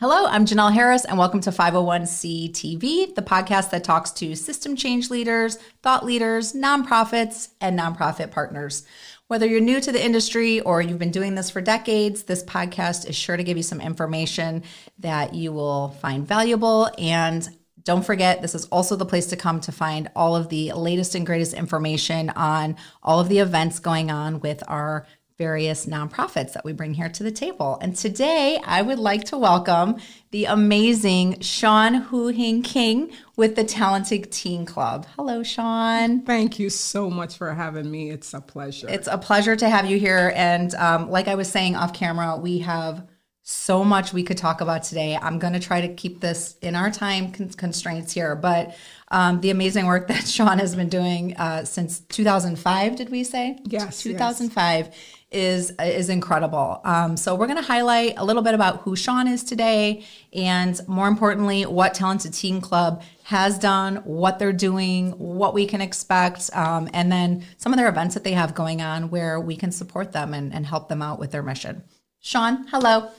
Hello, I'm Jenell Harris, and welcome to 501c TV, the podcast that talks to system change leaders, thought leaders, nonprofits, and nonprofit partners. Whether you're new to the industry or you've been doing this for decades, this podcast is sure to give you some information that you will find valuable. And don't forget, this is also the place to come to find all of the latest and greatest information on all of the events going on with our various nonprofits that we bring here to the table. And today I would like to welcome the amazing Shawn Ho-Hing King with the Talented Teen Club. Hello, Shawn. Thank you so much for having me. It's a pleasure. It's a pleasure to have you here. And um, like I was saying off camera, we have so much we could talk about today. I'm going to try to keep this in our time con- constraints here, but um, the amazing work that Shawn has been doing uh, since 2005, did we say? Yes. 2005. Yes is is incredible. Um, so we're going to highlight a little bit about who Shawn is today, and more importantly, what Talented Teen Club has done, what they're doing, what we can expect, um, and then some of their events that they have going on where we can support them and, and help them out with their mission. Shawn, hello.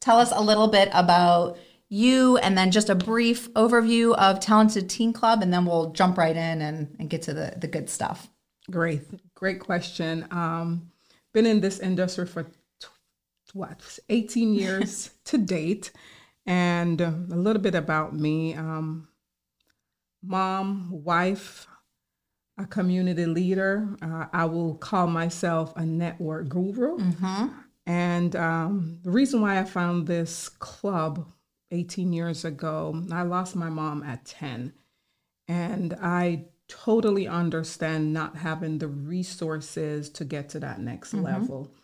Tell us a little bit about you and then just a brief overview of Talented Teen Club, and then we'll jump right in and, and get to the, the good stuff. Great, great question. Um, been in this industry for what 18 years to date and uh, a little bit about me um, mom wife a community leader uh, i will call myself a network guru mm-hmm. And um, the reason why i found this club 18 years ago i lost my mom at 10 and i totally understand not having the resources to get to that next mm-hmm. level.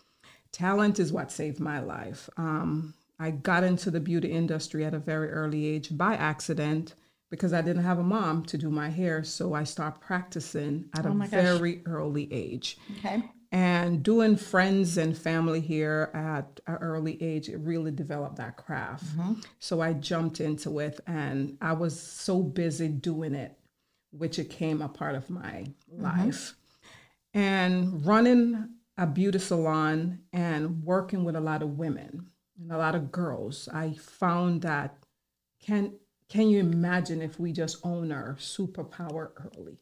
Talent is what saved my life. Um, I got into the beauty industry at a very early age by accident because I didn't have a mom to do my hair. So I started practicing at oh a very early age. Okay. And doing friends and family here at an early age, it really developed that craft. Mm-hmm. So I jumped into it and I was so busy doing it which became a part of my mm-hmm. life. And running a beauty salon and working with a lot of women and a lot of girls, I found that can can you imagine if we just own our superpower early,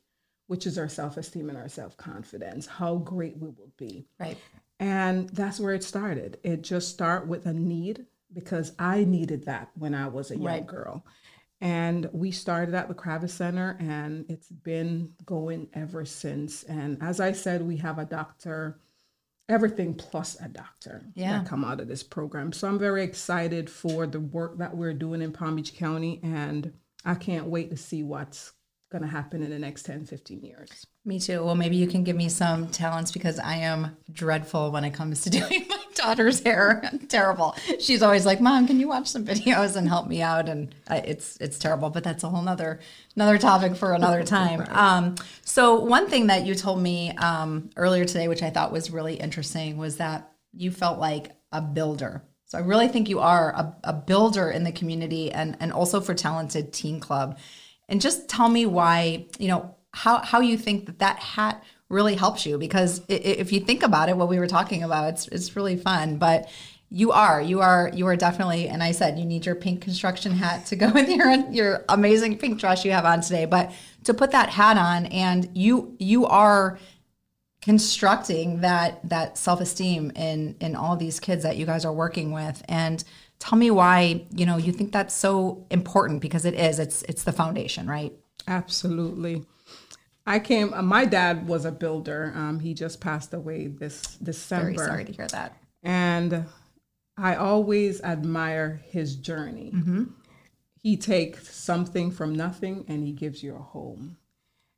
which is our self-esteem and our self-confidence, how great we will be. Right. And that's where it started. It just started with a need because I needed that when I was a young right. girl. And we started at the Kravis Center and it's been going ever since. And as I said, we have a doctor, everything plus a doctor yeah. that come out of this program. So I'm very excited for the work that we're doing in Palm Beach County. And I can't wait to see what's going to happen in the next 10, 15 years. Me too. Well, maybe you can give me some talents because I am dreadful when it comes to doing my daughter's hair. terrible. She's always like, "Mom, can you watch some videos and help me out?" And I, it's it's terrible. But that's a whole nother another topic for another time. right. um, so one thing that you told me um, earlier today, which I thought was really interesting, was that you felt like a builder. So I really think you are a, a builder in the community and and also for Talented Teen Club. And just tell me why you know how how you think that that hat really helps you. Because if you think about it what we were talking about it's it's really fun. But you are you are you are definitely and i said you need your pink construction hat to go with your your amazing pink dress you have on today. But to put that hat on and you you are constructing that that self-esteem in in all these kids that you guys are working with. And tell me why you know you think that's so important because it is it's it's the foundation right absolutely I came. Uh, my dad was a builder. Um, he just passed away this December. Very sorry to hear that. And I always admire his journey. Mm-hmm. He takes something from nothing and he gives you a home.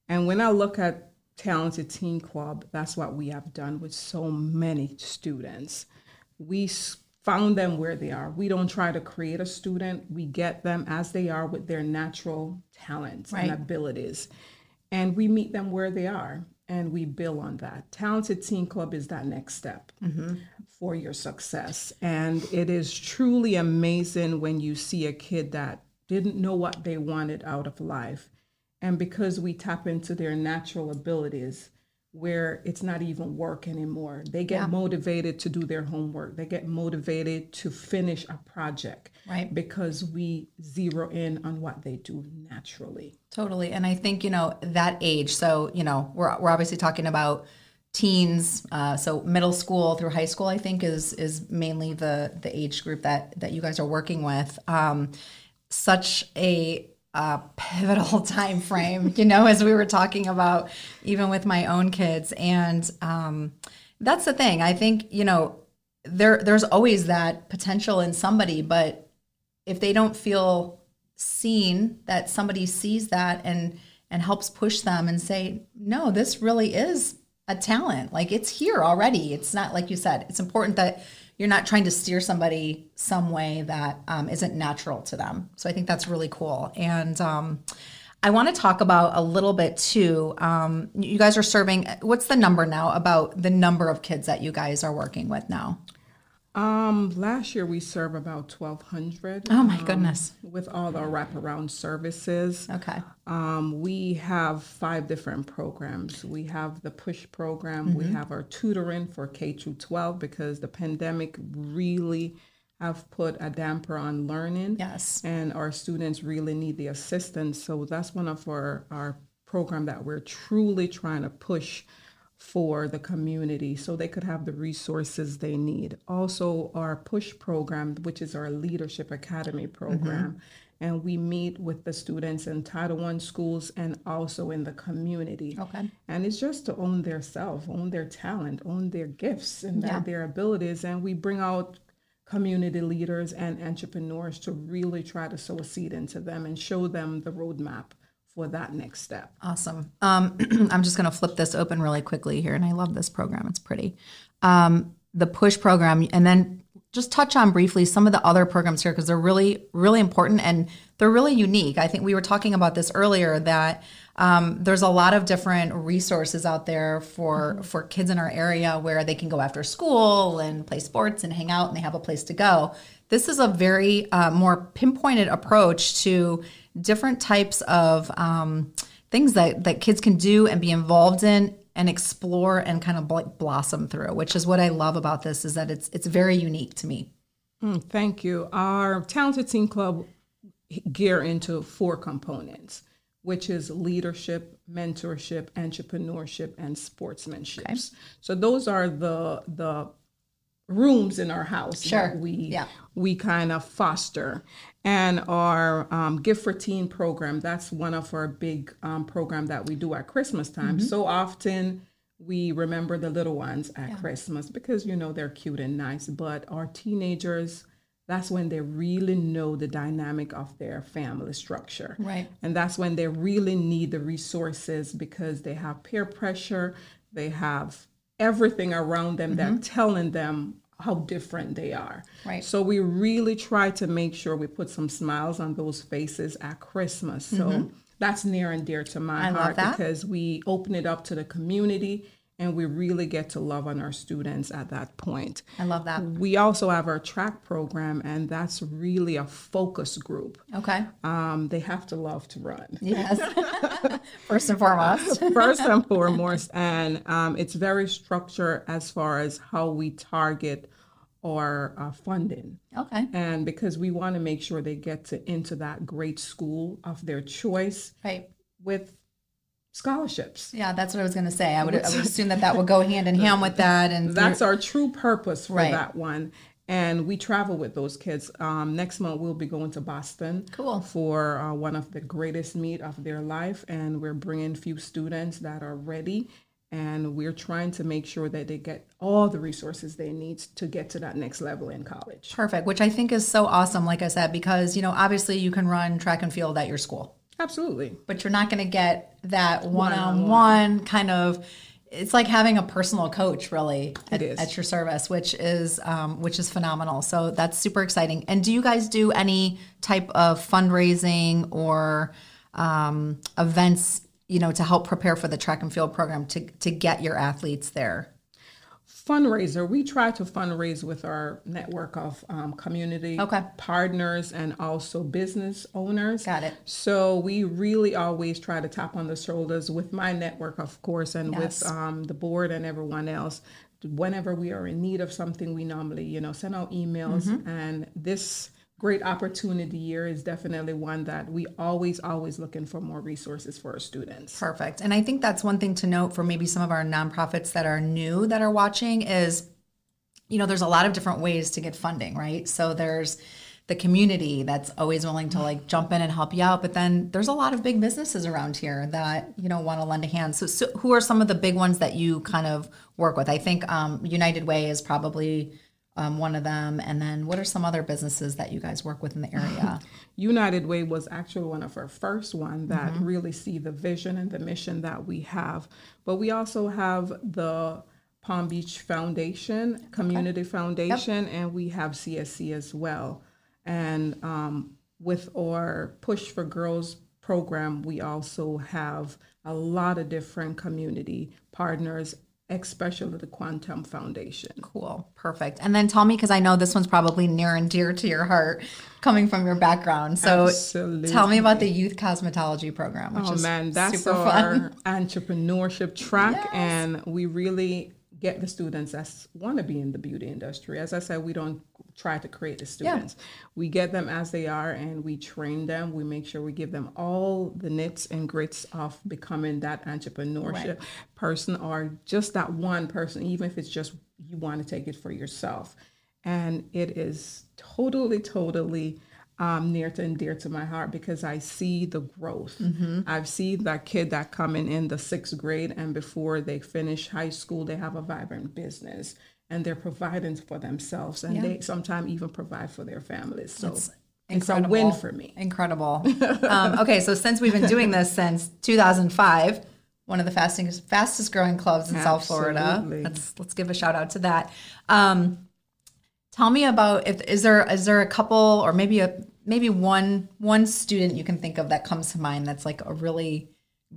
And when I look at Talented Teen Club, that's what we have done with so many students. We found them where they are. We don't try to create a student. We get them as they are with their natural talents right. and abilities and we meet them where they are and we build on that. Talented Teen Club is that next step mm-hmm. for your success. And it is truly amazing when you see a kid that didn't know what they wanted out of life. And because we tap into their natural abilities, where it's not even work anymore. They get motivated to do their homework. They get motivated to finish a project. Right. Because we zero in on what they do naturally. Totally. And I think, you know, that age, so, you know, we're, we're obviously talking about teens, uh, so middle school through high school, I think is, is mainly the, the age group that, that you guys are working with. Um, such a, uh, pivotal time frame, you know, as we were talking about, even with my own kids. And um, that's the thing. I think, you know, there there's always that potential in somebody, but if they don't feel seen, that somebody sees that and and helps push them and say, no, this really is a talent. Like it's here already. It's not like you said. It's important that you're not trying to steer somebody some way that um, not natural to them. So I think that's really cool. And um, I want to talk about a little bit too. Um, you guys are serving. What's the number now? About the number of kids that you guys are working with now? Um, last year we served about twelve hundred. Oh my um, goodness! With all our wraparound services. Okay. Um, we have five different programs. We have the push program. Mm-hmm. We have our tutoring for K through twelve because the pandemic really have put a damper on learning. Yes. And our students really need the assistance. So that's one of our our program that we're truly trying to push for the community so they could have the resources they need. Also, our PUSH program, which is our Leadership Academy program. Mm-hmm. And we meet with the students in Title I schools and also in the community. Okay. And it's just to own their self, own their talent, own their gifts and yeah. their, their abilities. And we bring out community leaders and entrepreneurs to really try to sow a seed into them and show them the roadmap for that next step. Awesome. Um, I'm just going to flip this open really quickly here, and I love this program. It's pretty. Um, the push program, and then just touch on briefly some of the other programs here because they're really, really important and they're really unique. I think we were talking about this earlier that um, there's a lot of different resources out there for mm-hmm. for kids in our area where they can go after school and play sports and hang out and they have a place to go. This is a very uh, more pinpointed approach to different types of um, things that, that kids can do and be involved in and explore and kind of like blossom through, which is what I love about this is that it's it's very unique to me. Mm, thank you. Our talented teen club gear into four components, which is leadership, mentorship, entrepreneurship, and sportsmanship. Okay. So those are the the rooms in our house sure. that we yeah. we kind of foster and our um, gift for teen program that's one of our big um, program that we do at christmas time mm-hmm. so often we remember the little ones at yeah. christmas because you know they're cute and nice but our teenagers that's when they really know the dynamic of their family structure right and that's when they really need the resources because they have peer pressure they have everything around them mm-hmm. that telling them how different they are. Right. So we really try to make sure we put some smiles on those faces at Christmas. So mm-hmm. that's near and dear to my I heart because we open it up to the community and we really get to love on our students at that point. I love that. We also have our track program, and that's really a focus group. Okay. Um, they have to love to run. Yes. First and foremost. First and foremost. And um, it's very structured as far as how we target our uh, funding. Okay. And because we want to make sure they get to into that great school of their choice. Right. With scholarships. Yeah, that's what I was going to say. I would, I would assume that that would go hand in hand with that. And that's our true purpose for right. that one. And we travel with those kids. Um, next month, we'll be going to Boston. Cool. For uh, one of the greatest meet of their life. And we're bringing few students that are ready. And we're trying to make sure that they get all the resources they need to get to that next level in college. Perfect, which I think is so awesome, like I said, because, you know, obviously you can run track and field at your school Absolutely. But you're not going to get that one on one kind of. It's like having a personal coach, really, at, at your service, which is um, which is phenomenal. So that's super exciting. And do you guys do any type of fundraising or um, events, you know, to help prepare for the track and field program to to get your athletes there? Fundraiser. We try to fundraise with our network of um, community Okay. partners and also business owners. Got it. So we really always try to tap on the shoulders with my network, of course, and Yes. with um, the board and everyone else. Whenever we are in need of something, we normally, you know, send out emails. Mm-hmm. And this great opportunity year is definitely one that we always, always looking for more resources for our students. Perfect. And I think that's one thing to note for maybe some of our nonprofits that are new that are watching is, you know, there's a lot of different ways to get funding, right? So there's the community that's always willing to like jump in and help you out, but then there's a lot of big businesses around here that you know want to lend a hand. So, so who are some of the big ones that you kind of work with? I think um, United Way is probably um, one of them, and then what are some other businesses that you guys work with in the area? United Way was actually one of our first one that really see the vision and the mission that we have. But we also have the Palm Beach Foundation, Community Foundation, and we have CSC as well. And um, with our Push for Girls program, we also have a lot of different community partners, especially the Quantum Foundation. Cool. Perfect. And then tell me, because I know this one's probably near and dear to your heart coming from your background. So Absolutely. tell me about the youth cosmetology program, which Oh is man, that's super our fun. entrepreneurship track, and we really get the students that want to be in the beauty industry. As I said, we don't try to create the students. We get them as they are, and we train them. We make sure we give them all the nits and grits of becoming that entrepreneurship person, or just that one person, even if it's just you want to take it for yourself. And it is totally, totally um, near to and dear to my heart because I see the growth. I've seen that kid that coming in the sixth grade and before they finish high school, they have a vibrant business and they're providing for themselves and they sometimes even provide for their families. So it's a win for me. Incredible. um, okay, so since we've been doing this since 2005, one of the fastest fastest growing clubs in South Florida. Let's let's give a shout out to that. Um, tell me about if is there is there a couple or maybe a maybe one one student you can think of that comes to mind that's like a really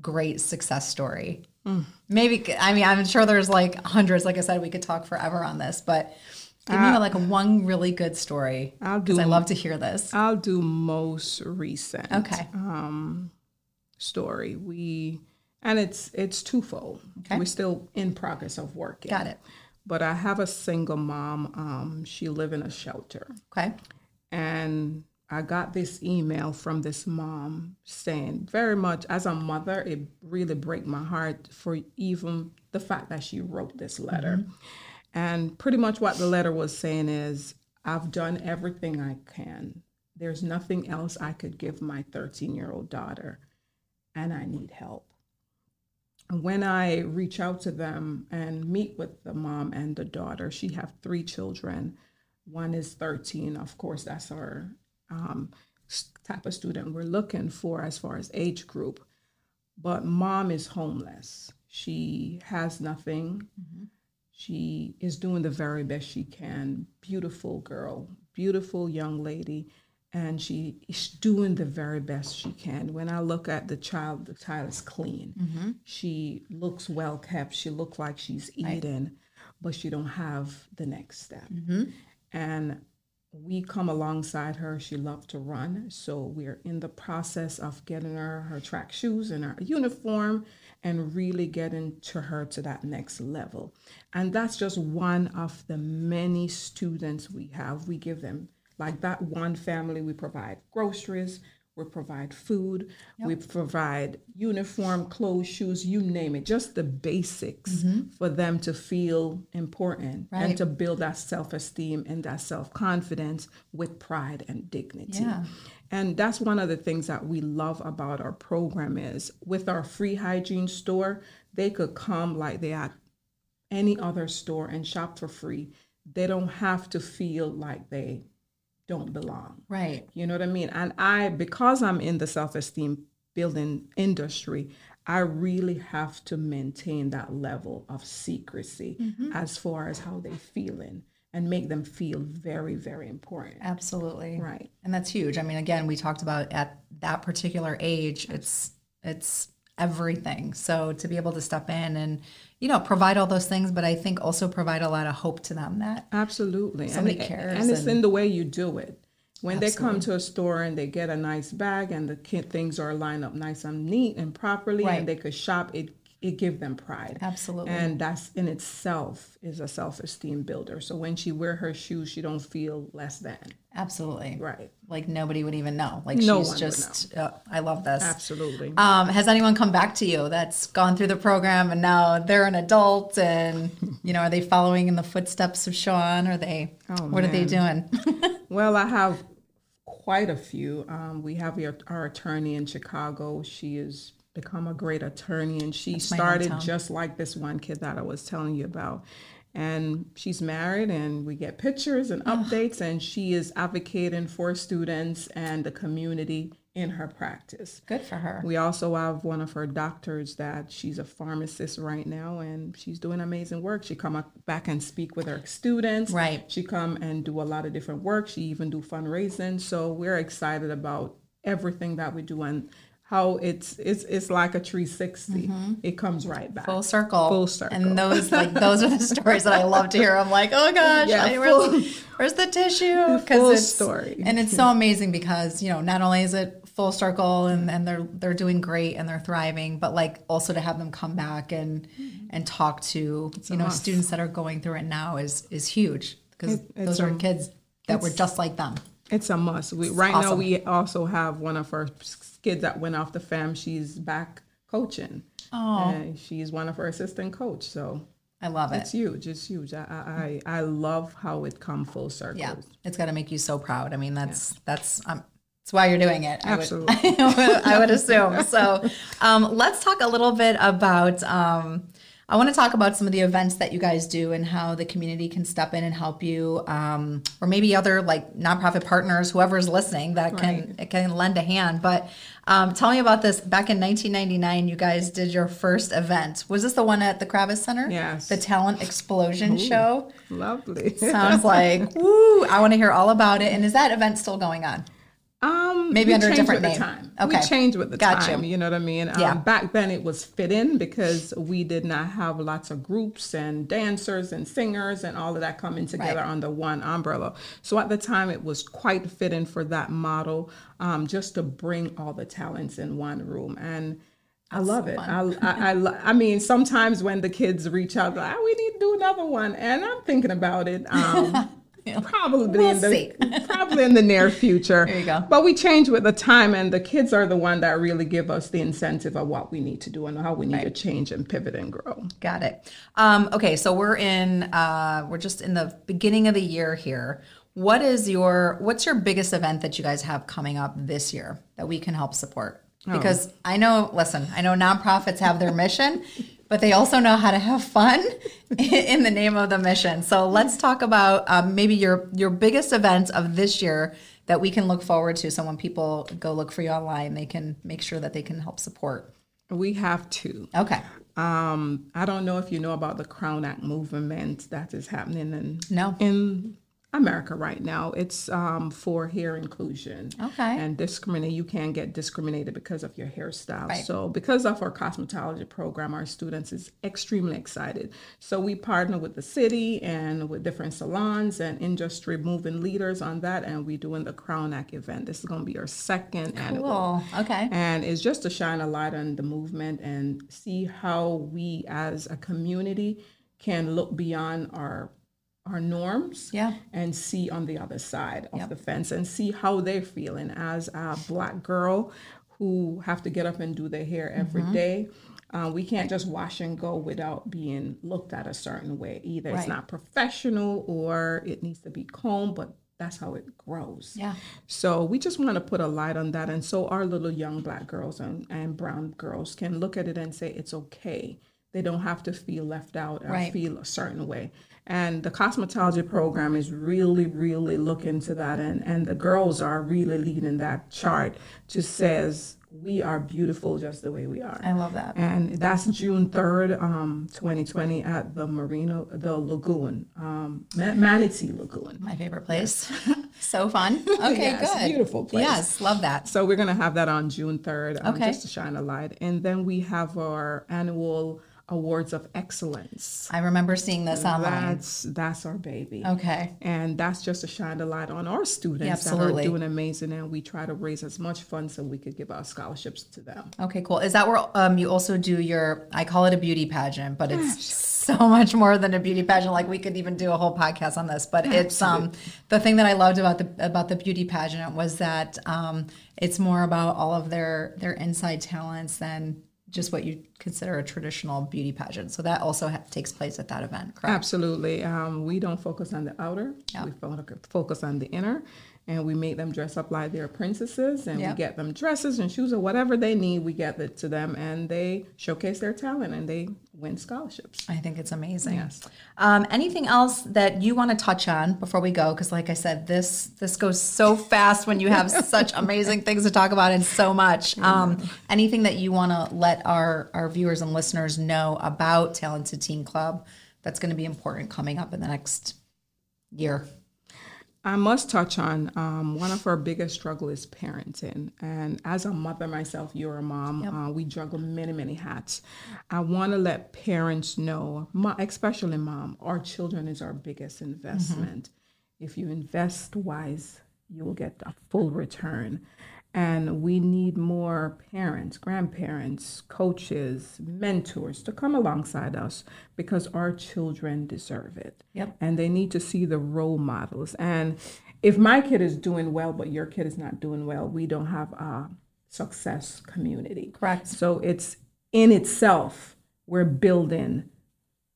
great success story. Hmm. Maybe I mean I'm sure there's like hundreds. Like I said, we could talk forever on this, but give me like one really good story. Uh, I'll do I love to hear this. I'll do most recent. Okay. story. We and it's it's twofold. Okay. We're still in progress of working. Got it. But I have a single mom. Um, she live in a shelter, Okay. and I got this email from this mom saying, very much as a mother, it really break my heart for even the fact that she wrote this letter. And pretty much what the letter was saying is, I've done everything I can. There's nothing else I could give my 13 year old daughter, and I need help. When I reach out to them and meet with the mom and the daughter, she have three children. One is 13, of course, that's our um, type of student we're looking for as far as age group. But mom is homeless. She has nothing. She is doing the very best she can. Beautiful girl, beautiful young lady, and she is doing the very best she can. When I look at the child, the child is clean. Mm-hmm. She looks well kept. She looks like she's eating, but she don't have the next step. Mm-hmm. And we come alongside her. She loved to run, so we're in the process of getting her her track shoes and her uniform, and really getting to her to that next level. And that's just one of the many students we have. We give them like that one family. We provide groceries. We provide food. We provide uniform, clothes, shoes, you name it, just the basics mm-hmm. for them to feel important Right. and to build that self esteem and that self confidence with pride and dignity. Yeah. And that's one of the things that we love about our program is with our free hygiene store, they could come like they at any other store and shop for free. They don't have to feel like they don't belong. Right. You know what I mean? And I, because I'm in the self esteem building industry, I really have to maintain that level of secrecy mm-hmm. as far as how they feeling and make them feel very, very important. Absolutely. Right. And that's huge. I mean, again, we talked about at that particular age, it's it's everything. So to be able to step in and you know provide all those things, but I think also provide a lot of hope to them that Absolutely. Somebody and, cares And it's and- in the way you do it. When they come to a store and they get a nice bag and the things are lined up nice and neat and properly Right. and they could shop, it it give them pride. Absolutely. And that's in itself is a self-esteem builder. So when she wear her shoes, she don't feel less than. absolutely Right. like nobody would even know. Like No she's just uh, I love this. Absolutely. Um, has anyone come back to you that's gone through the program and now they're an adult and you know are they following in the footsteps of Shawn? Are they Oh, what are they doing? Well, I have quite a few. Um, we have our, our attorney in Chicago. She has become a great attorney, and she my started just like this one kid that I was telling you about. And she's married, and we get pictures and updates, and she is advocating for students and the community in her practice. Good for her. We also have one of her doctors that she's a pharmacist right now, and she's doing amazing work. She come back and speak with her students. Right. She come and do a lot of different work. She even do fundraising. So we're excited about everything that we do and how it's it's it's like a 360. It comes right back. Mm-hmm. Full circle. Full circle. And those like those are the stories that I love to hear. I'm like, oh gosh, Yeah, I- where's, full- where's the tissue? full it's story. And it's so amazing because, you know, not only is it full circle and, and they're they're doing great and they're thriving, but like also to have them come back and and talk to you know must. students that are going through it now is is huge because It- those are a- kids that were just like them. It's a must. We, right now, we also have one of our kids that went off the fam. She's back coaching. Oh. And she's one of our assistant coach. So I love it. it's huge. It's huge. I I, I love how it come full circle. Yeah, it's got to make you so proud. I mean, that's that's um, that's why you're doing it. I would- Absolutely. I would, I would assume. So, um, let's talk a little bit about. Um, I want to talk about some of the events that you guys do and how the community can step in and help you, um, or maybe other like nonprofit partners, whoever's listening that can can lend a hand. But um, tell me about this. Back in 1999, you guys did your first event. Was this the one at the Kravis Center? Yes. The Talent Explosion Show. Lovely. Sounds like woo! I want to hear all about it. And is that event still going on? Um, Maybe under a different name. Time. Okay. We changed with the Gotcha. time. You know what I mean? Um, Yeah. Back then, it was fit in because we did not have lots of groups and dancers and singers and all of that coming together Right. under one umbrella. So at the time, it was quite fitting for that model, um, just to bring all the talents in one room and. I love it. I, I, I, lo- I mean, sometimes when the kids reach out, like, "Ah, we need to do another one, and I'm thinking about it. Um, Probably We'll in the probably in the near future. There you go. But we change with the time, and the kids are the one that really give us the incentive of what we need to do and how we need to change and pivot and grow. Got it. Um, okay, so we're in. Uh, we're just in the beginning of the year here. What is your What's your biggest event that you guys have coming up this year that we can help support? Because I know, listen, I know nonprofits have their mission, but they also know how to have fun in the name of the mission. So let's talk about um, maybe your your biggest events of this year that we can look forward to. So when people go look for you online, they can make sure that they can help support. We have two. Okay. Um, I don't know if you know about the Crown Act movement that is happening in No. in America right now. It's um, for hair inclusion. Okay. And discriminate. You can get discriminated because of your hairstyle. Right. So because of our cosmetology program, our students is extremely excited. So we partner with the city and with different salons and industry moving leaders on that, and we're doing the Crown Act event. This is going to be our second annual. Cool. Okay. And it's just to shine a light on the movement and see how we as a community can look beyond our our norms Yeah. and see on the other side of the fence and see how they're feeling as a black girl who have to get up and do their hair every Mm-hmm. day. Uh, we can't just wash and go without being looked at a certain way. Either Right. it's not professional or it needs to be combed, but that's how it grows. Yeah. So we just want to put a light on that. And so our little young black girls and, and brown girls can look at it and say it's okay. They don't have to feel left out or Right. feel a certain way. And the cosmetology program is really, really looking to that. And, and the girls are really leading that chart. Just says we are beautiful just the way we are. I love that. And that's June 3rd, um, 2020 at the Marino, the Lagoon, um, Manatee Lagoon. My favorite place. so fun. Okay, Yes, good. beautiful place. Yes, love that. So we're going to have that on June 3rd, um, Okay. just to shine a light. And then we have our annual Awards of Excellence. I remember seeing this online. That's that's our baby. Okay. And that's just to shine the light on our students Yeah, that absolutely. are doing amazing. And we try to raise as much funds so we could give our scholarships to them. Okay, cool. Is that where um, you also do your? I call it a beauty pageant, but it's so much more than a beauty pageant. Like we could even do a whole podcast on this. But it's um the thing that I loved about the about the beauty pageant was that um it's more about all of their their inside talents than just what you consider a traditional beauty pageant. So that also ha- takes place at that event, correct? Absolutely. Um, we don't focus on the outer. yeah. We focus on the inner. And we make them dress up like they're princesses and Yep. we get them dresses and shoes or whatever they need. We get it to them and they showcase their talent and they win scholarships. I think it's amazing. Yes. Um, anything else that you want to touch on before we go? Because, like I said, this this goes so fast when you have such amazing things to talk about and so much. Um, anything that you want to let our our viewers and listeners know about Talented Teen Club that's going to be important coming up in the next year? I must touch on um, one of our biggest struggle is parenting. And as a mother myself, you're a mom. Uh, we juggle many, many hats. I want to let parents know, especially mom, our children is our biggest investment. If you invest wise, you will get a full return. And we need more parents, grandparents, coaches, mentors to come alongside us because our children deserve it. Yep. And they need to see the role models. And if my kid is doing well, but your kid is not doing well, we don't have a success community. Correct. So it's in itself, we're building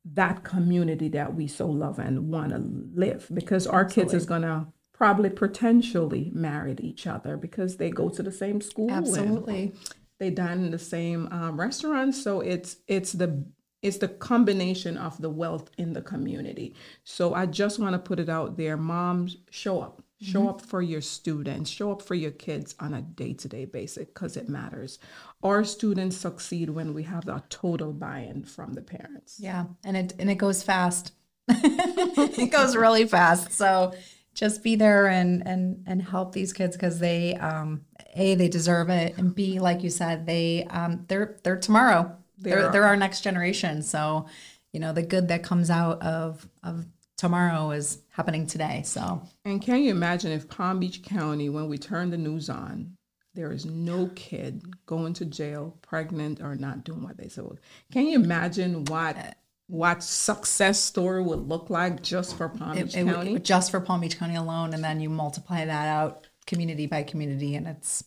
that community that we so love and want to live because our kids is going to probably potentially married each other because they go to the same school Absolutely. they dine in the same um, restaurant. So it's it's the it's the combination of the wealth in the community. So i just want to put it out there. Moms show up. Show up for your students. Show up for your kids on a day-to-day basis because it matters. Our students succeed when we have a total buy-in from the parents. Yeah, and it and it goes fast. it goes really fast. So just be there and and and help these kids because they um a they deserve it and b like you said they um they're they're tomorrow. They're are. they're our next generation. So you know the good that comes out of of tomorrow is happening today. So And can you imagine if Palm Beach County, when we turn the news on, there is no kid going to jail, pregnant or not doing what they said? Can you imagine what what success story would look like just for Palm Beach it, County? it, just for Palm Beach County alone, and then you multiply that out community by community, and it's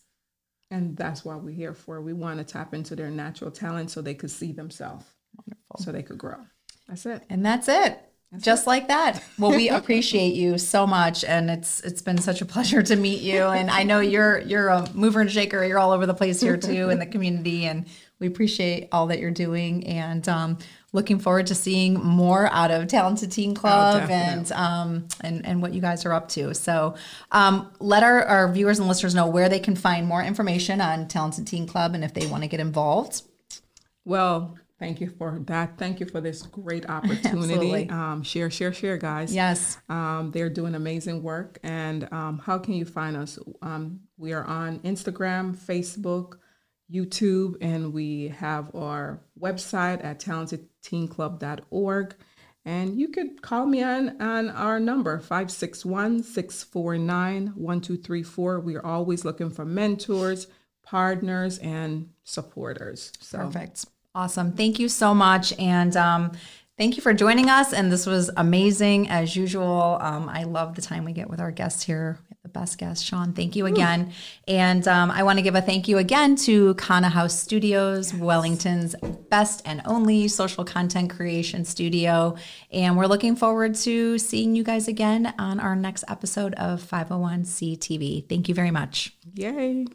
and that's what we're here for. We want to tap into their natural talent so they could see themselves, Wonderful. so they could grow. That's it. And that's it. Just like that. Well, we appreciate you so much, and it's it's been such a pleasure to meet you. And I know you're you're a mover and shaker. You're all over the place here too in the community, and we appreciate all that you're doing. And um, looking forward to seeing more out of Talented Teen Club and um, and and what you guys are up to. So um, let our, our viewers and listeners know where they can find more information on Talented Teen Club, and if they want to get involved. Well, thank you for that. Thank you for this great opportunity. Um, share, share, share, guys. Yes. Um, they're doing amazing work. And um, how can you find us? Um, we are on Instagram, Facebook, YouTube, and we have our website at talentedteenclub.org. And you could call me on, on our number, 561 649 1234. We are always looking for mentors, partners, and supporters. So Perfect. Awesome. Thank you so much. And um, thank you for joining us. And this was amazing as usual. Um, I love the time we get with our guests here. We have The best guest, Shawn. Thank you again. And um, I want to give a thank you again to Kana House Studios, Wellington's best and only social content creation studio. And we're looking forward to seeing you guys again on our next episode of 501 CTV. Thank you very much. yay.